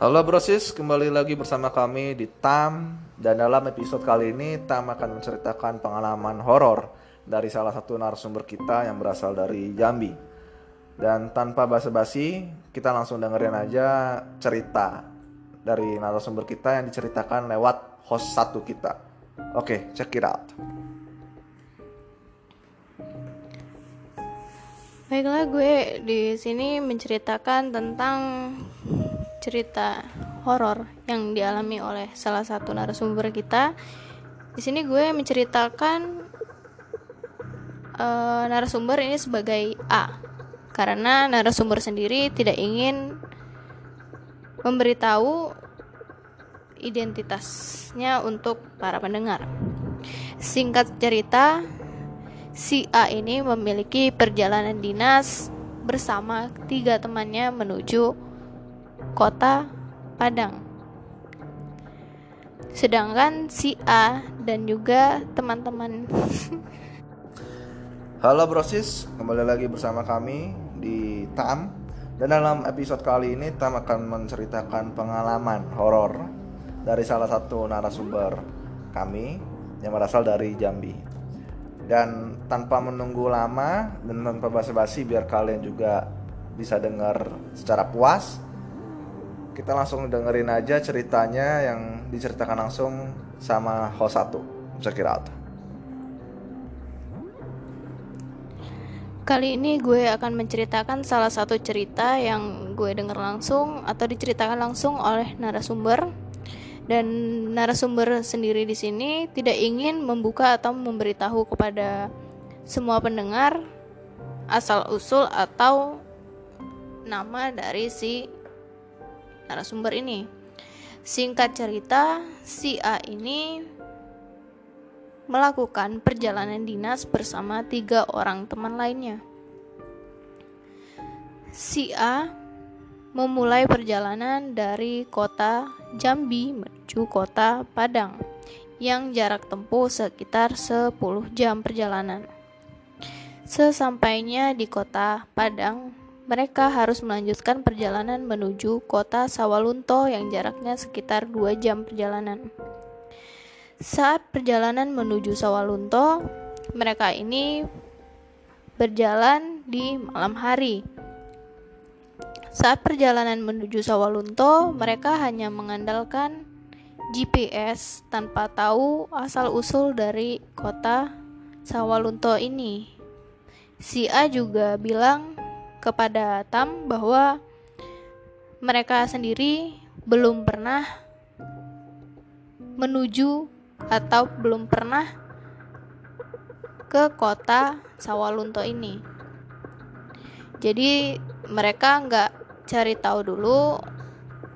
Halo brosis, kembali lagi bersama kami di TAM. Dan dalam episode kali ini TAM akan menceritakan pengalaman horor Dari salah satu narasumber kita yang berasal dari Jambi. Dan tanpa basa-basi, kita langsung dengerin aja cerita Dari narasumber kita yang diceritakan lewat host satu kita. Oke, check it out. Baiklah, gue di sini menceritakan tentang cerita horor yang dialami oleh salah satu narasumber kita. Di sini gue menceritakan uh, narasumber ini sebagai A karena narasumber sendiri tidak ingin memberitahu identitasnya untuk para pendengar. Singkat cerita, si A ini memiliki perjalanan dinas bersama tiga temannya menuju kota Padang. Sedangkan si A dan juga teman-teman. Halo brosis, kembali lagi bersama kami di TAM. Dan dalam episode kali ini TAM akan menceritakan pengalaman horor Dari salah satu narasumber kami yang berasal dari Jambi. Dan tanpa menunggu lama dan tanpa basa-basi biar kalian juga bisa dengar secara puas kita langsung dengerin aja ceritanya yang diceritakan langsung sama host satu. Out. Kali ini gue akan menceritakan salah satu cerita yang gue dengar langsung atau diceritakan langsung oleh narasumber dan narasumber sendiri di sini tidak ingin membuka atau memberitahu kepada semua pendengar asal usul atau nama dari si narasumber ini. Singkat cerita, si A ini melakukan perjalanan dinas bersama tiga orang teman lainnya. Si A memulai perjalanan dari kota Jambi menuju kota Padang yang jarak tempuh sekitar 10 jam perjalanan. Sesampainya di kota Padang, mereka harus melanjutkan perjalanan menuju kota Sawalunto yang jaraknya sekitar 2 jam perjalanan. Saat perjalanan menuju Sawalunto, mereka ini berjalan di malam hari. Saat perjalanan menuju Sawalunto, mereka hanya mengandalkan GPS tanpa tahu asal-usul dari kota Sawalunto ini. Si A juga bilang kepada Tam bahwa mereka sendiri belum pernah menuju atau belum pernah ke kota Sawalunto ini. Jadi mereka nggak cari tahu dulu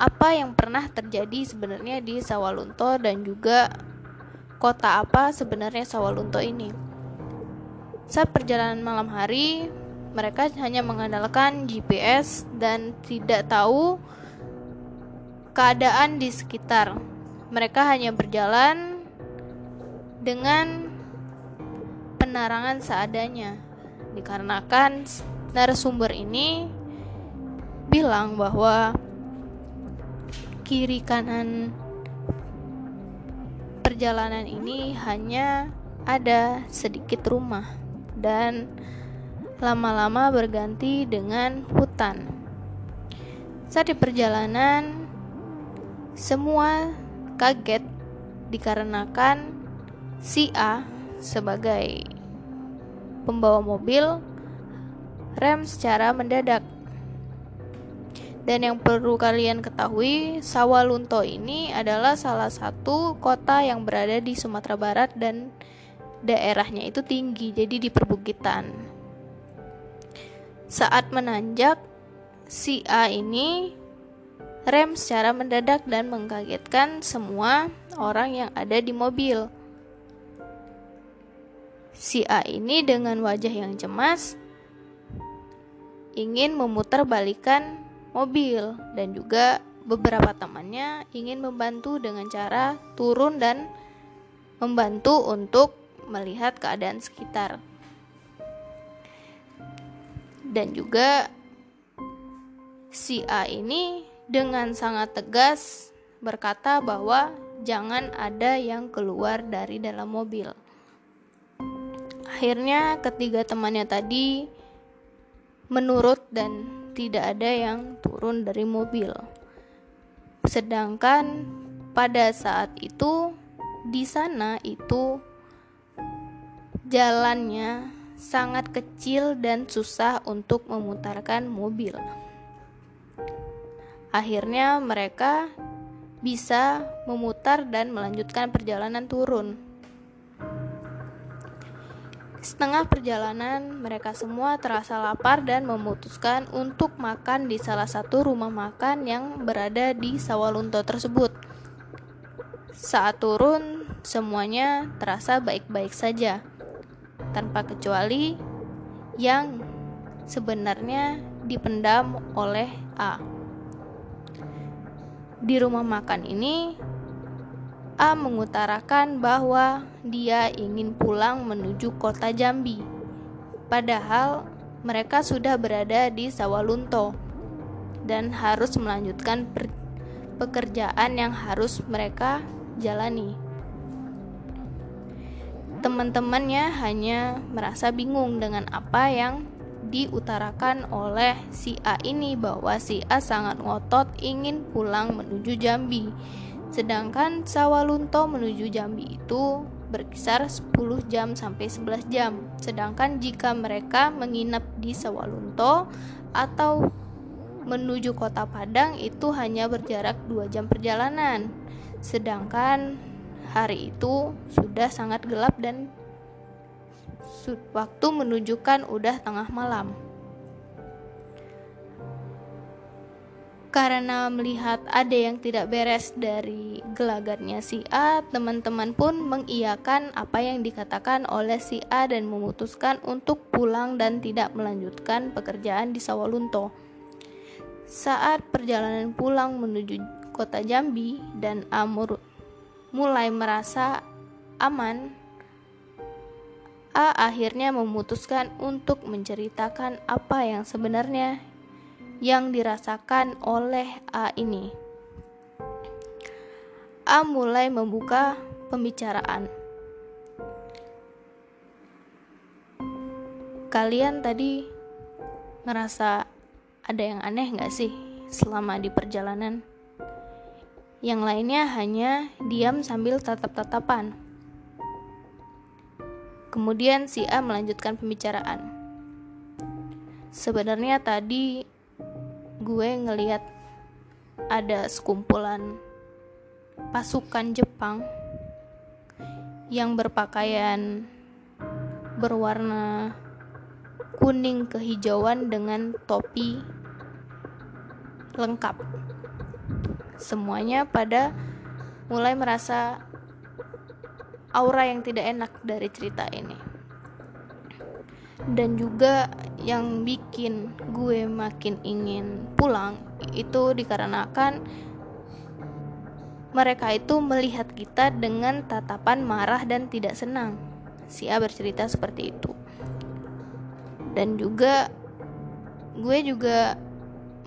apa yang pernah terjadi sebenarnya di Sawalunto dan juga kota apa sebenarnya Sawalunto ini. Saat perjalanan malam hari, mereka hanya mengandalkan GPS dan tidak tahu keadaan di sekitar. Mereka hanya berjalan dengan penerangan seadanya. Dikarenakan narasumber ini bilang bahwa kiri kanan perjalanan ini hanya ada sedikit rumah dan lama-lama berganti dengan hutan. Saat di perjalanan, semua kaget dikarenakan si A sebagai pembawa mobil rem secara mendadak. Dan yang perlu kalian ketahui, Sawalunto ini adalah salah satu kota yang berada di Sumatera Barat dan daerahnya itu tinggi, jadi di perbukitan. Saat menanjak, si A ini rem secara mendadak dan mengkagetkan semua orang yang ada di mobil. Si A ini dengan wajah yang cemas ingin memutar balikan mobil dan juga beberapa temannya ingin membantu dengan cara turun dan membantu untuk melihat keadaan sekitar dan juga si A ini dengan sangat tegas berkata bahwa jangan ada yang keluar dari dalam mobil. Akhirnya ketiga temannya tadi menurut dan tidak ada yang turun dari mobil. Sedangkan pada saat itu di sana itu jalannya sangat kecil dan susah untuk memutarkan mobil. Akhirnya mereka bisa memutar dan melanjutkan perjalanan turun. Setengah perjalanan, mereka semua terasa lapar dan memutuskan untuk makan di salah satu rumah makan yang berada di Sawalunto tersebut. Saat turun, semuanya terasa baik-baik saja, tanpa kecuali yang sebenarnya dipendam oleh A. Di rumah makan ini, A mengutarakan bahwa dia ingin pulang menuju kota Jambi. Padahal mereka sudah berada di Sawalunto dan harus melanjutkan pekerjaan yang harus mereka jalani. Teman-temannya hanya merasa bingung dengan apa yang diutarakan oleh si A ini bahwa si A sangat ngotot ingin pulang menuju Jambi. Sedangkan Sawalunto menuju Jambi itu berkisar 10 jam sampai 11 jam. Sedangkan jika mereka menginap di Sawalunto atau menuju kota Padang itu hanya berjarak 2 jam perjalanan. Sedangkan hari itu sudah sangat gelap dan waktu menunjukkan udah tengah malam. Karena melihat ada yang tidak beres dari gelagatnya si A, teman-teman pun mengiyakan apa yang dikatakan oleh si A dan memutuskan untuk pulang dan tidak melanjutkan pekerjaan di Sawalunto. Saat perjalanan pulang menuju kota Jambi dan Amur mulai merasa aman A akhirnya memutuskan untuk menceritakan apa yang sebenarnya yang dirasakan oleh A ini. A mulai membuka pembicaraan. Kalian tadi ngerasa ada yang aneh gak sih selama di perjalanan? Yang lainnya hanya diam sambil tatap-tatapan. Kemudian si A melanjutkan pembicaraan. Sebenarnya tadi gue ngeliat ada sekumpulan pasukan Jepang yang berpakaian berwarna kuning kehijauan dengan topi lengkap. Semuanya pada mulai merasa aura yang tidak enak dari cerita ini dan juga yang bikin gue makin ingin pulang itu dikarenakan mereka itu melihat kita dengan tatapan marah dan tidak senang. Si A bercerita seperti itu. Dan juga gue juga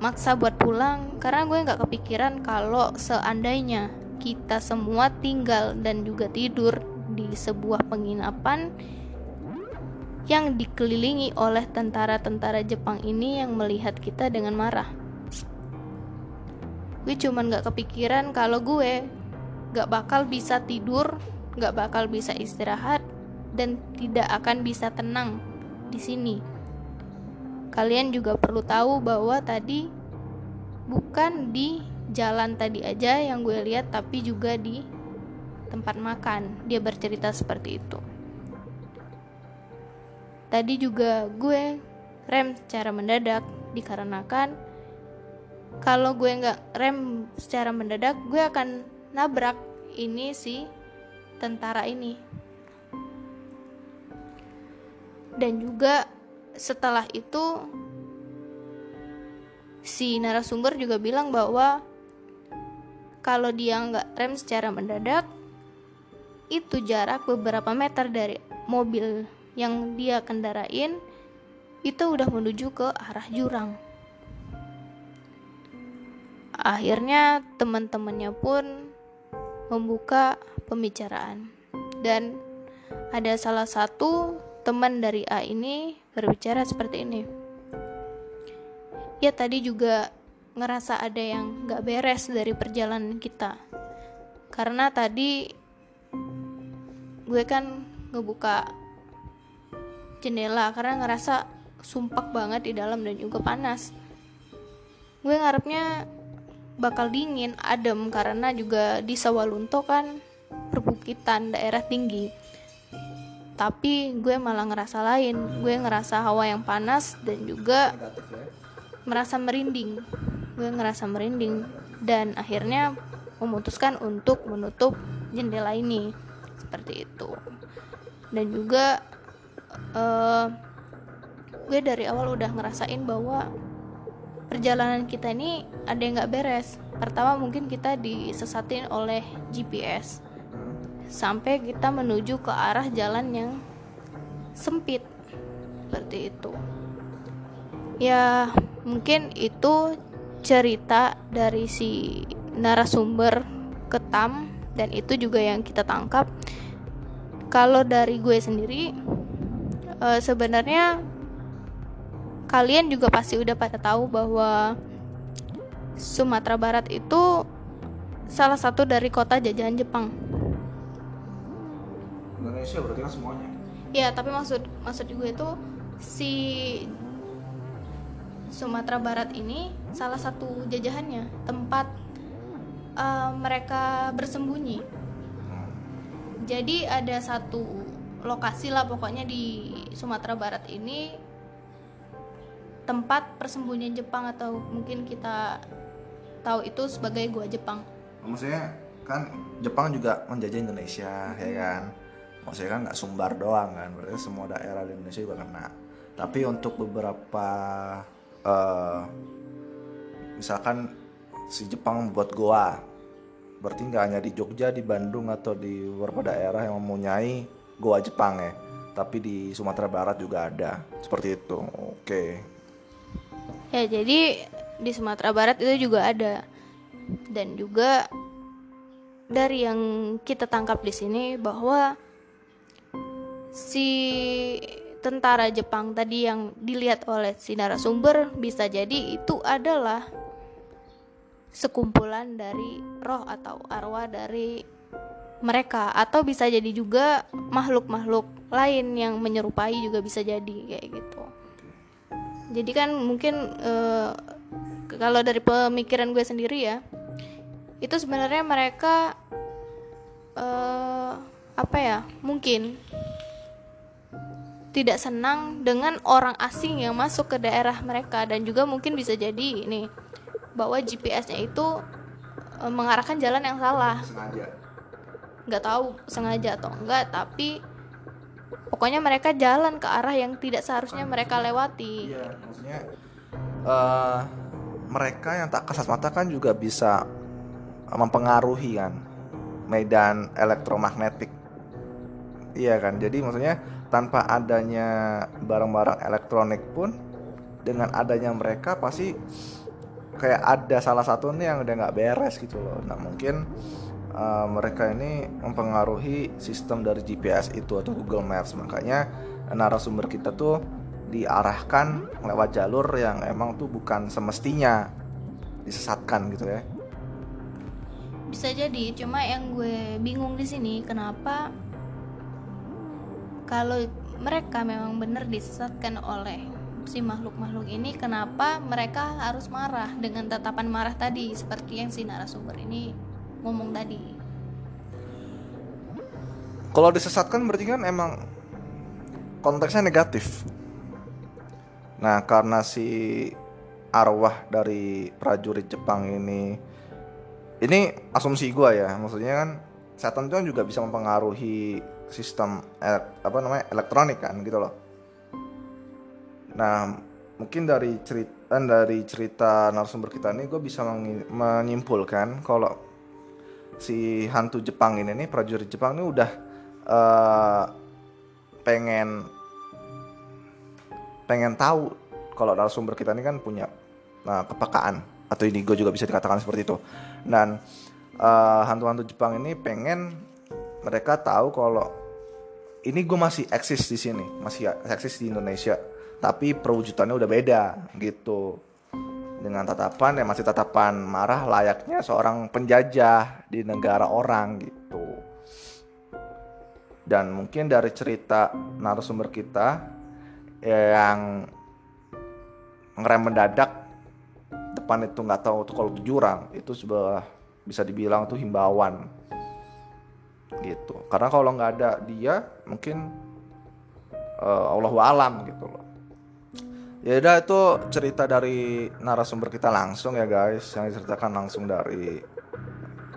maksa buat pulang karena gue nggak kepikiran kalau seandainya kita semua tinggal dan juga tidur di sebuah penginapan yang dikelilingi oleh tentara-tentara Jepang ini yang melihat kita dengan marah. Gue cuman gak kepikiran kalau gue gak bakal bisa tidur, gak bakal bisa istirahat, dan tidak akan bisa tenang di sini. Kalian juga perlu tahu bahwa tadi bukan di jalan tadi aja yang gue lihat, tapi juga di tempat makan. Dia bercerita seperti itu. Tadi juga gue rem secara mendadak dikarenakan kalau gue nggak rem secara mendadak gue akan nabrak ini si tentara ini dan juga setelah itu si narasumber juga bilang bahwa kalau dia nggak rem secara mendadak itu jarak beberapa meter dari mobil yang dia kendarain itu udah menuju ke arah jurang. akhirnya teman-temannya pun membuka pembicaraan dan ada salah satu teman dari A ini berbicara seperti ini. Ya tadi juga ngerasa ada yang gak beres dari perjalanan kita. Karena tadi gue kan ngebuka jendela karena ngerasa sumpak banget di dalam dan juga panas. Gue ngarepnya bakal dingin adem karena juga di Sawalunto kan perbukitan daerah tinggi tapi gue malah ngerasa lain. Gue ngerasa hawa yang panas dan juga merasa merinding. Gue ngerasa merinding. Dan akhirnya memutuskan untuk menutup jendela ini. Seperti itu. Dan juga uh, gue dari awal udah ngerasain bahwa perjalanan kita ini ada yang nggak beres. Pertama mungkin kita disesatin oleh GPS sampai kita menuju ke arah jalan yang sempit seperti itu. Ya mungkin itu cerita dari si narasumber ketam dan itu juga yang kita tangkap. Kalau dari gue sendiri uh, sebenarnya kalian juga pasti udah pada tahu bahwa Sumatera Barat itu salah satu dari kota jajahan Jepang. Indonesia berarti kan semuanya. Ya, tapi maksud maksud gue itu si Sumatera Barat ini salah satu jajahannya, tempat uh, mereka bersembunyi. Jadi ada satu lokasi lah pokoknya di Sumatera Barat ini tempat persembunyian Jepang atau mungkin kita tahu itu sebagai gua Jepang. Maksudnya kan Jepang juga menjajah Indonesia ya kan. Maksudnya kan nggak Sumbar doang kan, berarti semua daerah di Indonesia juga kena. Tapi untuk beberapa uh, misalkan si Jepang membuat goa, berarti nggak hanya di Jogja, di Bandung atau di beberapa daerah yang mempunyai goa Jepang ya, tapi di Sumatera Barat juga ada seperti itu. Oke. Okay ya jadi di Sumatera Barat itu juga ada dan juga dari yang kita tangkap di sini bahwa si tentara Jepang tadi yang dilihat oleh si narasumber bisa jadi itu adalah sekumpulan dari roh atau arwah dari mereka. Atau bisa jadi juga makhluk-makhluk lain yang menyerupai juga bisa jadi kayak gitu. Jadi kan mungkin uh, kalau dari pemikiran gue sendiri ya itu sebenarnya mereka uh, apa ya mungkin tidak senang dengan orang asing yang masuk ke daerah mereka. Dan juga mungkin bisa jadi ini bahwa GPS-nya itu uh, mengarahkan jalan yang salah. Sengaja. Nggak tahu sengaja atau enggak tapi pokoknya mereka jalan ke arah yang tidak seharusnya mereka lewati. Iya maksudnya uh, mereka yang tak kasat mata kan juga bisa mempengaruhi kan medan elektromagnetik. Iya kan? Jadi maksudnya tanpa adanya barang-barang elektronik pun dengan adanya mereka pasti kayak ada salah satu nih yang udah nggak beres gitu loh. Nah mungkin uh, mereka ini mempengaruhi sistem dari GPS itu atau Google Maps. Makanya narasumber kita tuh diarahkan lewat jalur yang emang tuh bukan semestinya disesatkan gitu ya. Bisa jadi cuma yang gue bingung di sini kenapa kalau mereka memang benar disesatkan oleh si makhluk-makhluk ini kenapa mereka harus marah dengan tatapan marah tadi seperti yang si narasumber ini ngomong tadi? Kalau disesatkan berarti kan emang konteksnya negatif. Nah karena si arwah dari prajurit Jepang ini ini asumsi gue ya maksudnya kan setan itu kan juga bisa mempengaruhi sistem apa namanya elektronik kan gitu loh. Nah mungkin dari cerita dari cerita narasumber kita ini gue bisa menyimpulkan kalau si hantu Jepang ini nih prajurit Jepang ini udah uh, pengen pengen tahu kalau narasumber kita ini kan punya nah, kepekaan. Atau indigo juga bisa dikatakan seperti itu. Dan uh, hantu-hantu Jepang ini pengen mereka tahu kalau ini gue masih eksis di sini masih eksis di Indonesia. Tapi perwujudannya udah beda gitu. Dengan tatapan yang masih tatapan marah layaknya seorang penjajah di negara orang gitu. Dan mungkin dari cerita narasumber kita yang ngerem mendadak depan itu nggak tahu tuh kalau itu jurang itu sebuah bisa dibilang tuh himbauan gitu. Karena kalau nggak ada dia mungkin uh, Allahu alam gitu loh. Ya udah itu cerita dari narasumber kita langsung ya guys. Yang diceritakan langsung dari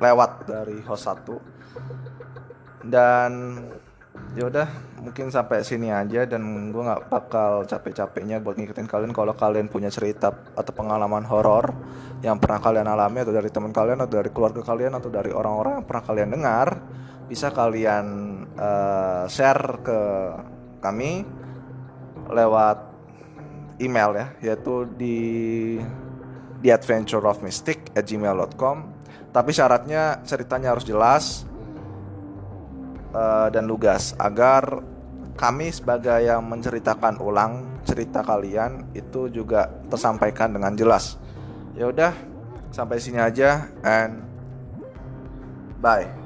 lewat dari host satu. Dan ya udah mungkin sampai sini aja. Dan gue nggak bakal capek-capeknya buat ngikutin kalian. Kalau kalian punya cerita atau pengalaman horor yang pernah kalian alami atau dari teman kalian atau dari keluarga kalian atau dari orang-orang yang pernah kalian dengar bisa kalian uh, share ke kami lewat email ya yaitu di the adventure of mystic at gmail.com tapi syaratnya ceritanya harus jelas uh, dan lugas agar kami sebagai yang menceritakan ulang cerita kalian itu juga tersampaikan dengan jelas. Ya udah sampai sini aja and bye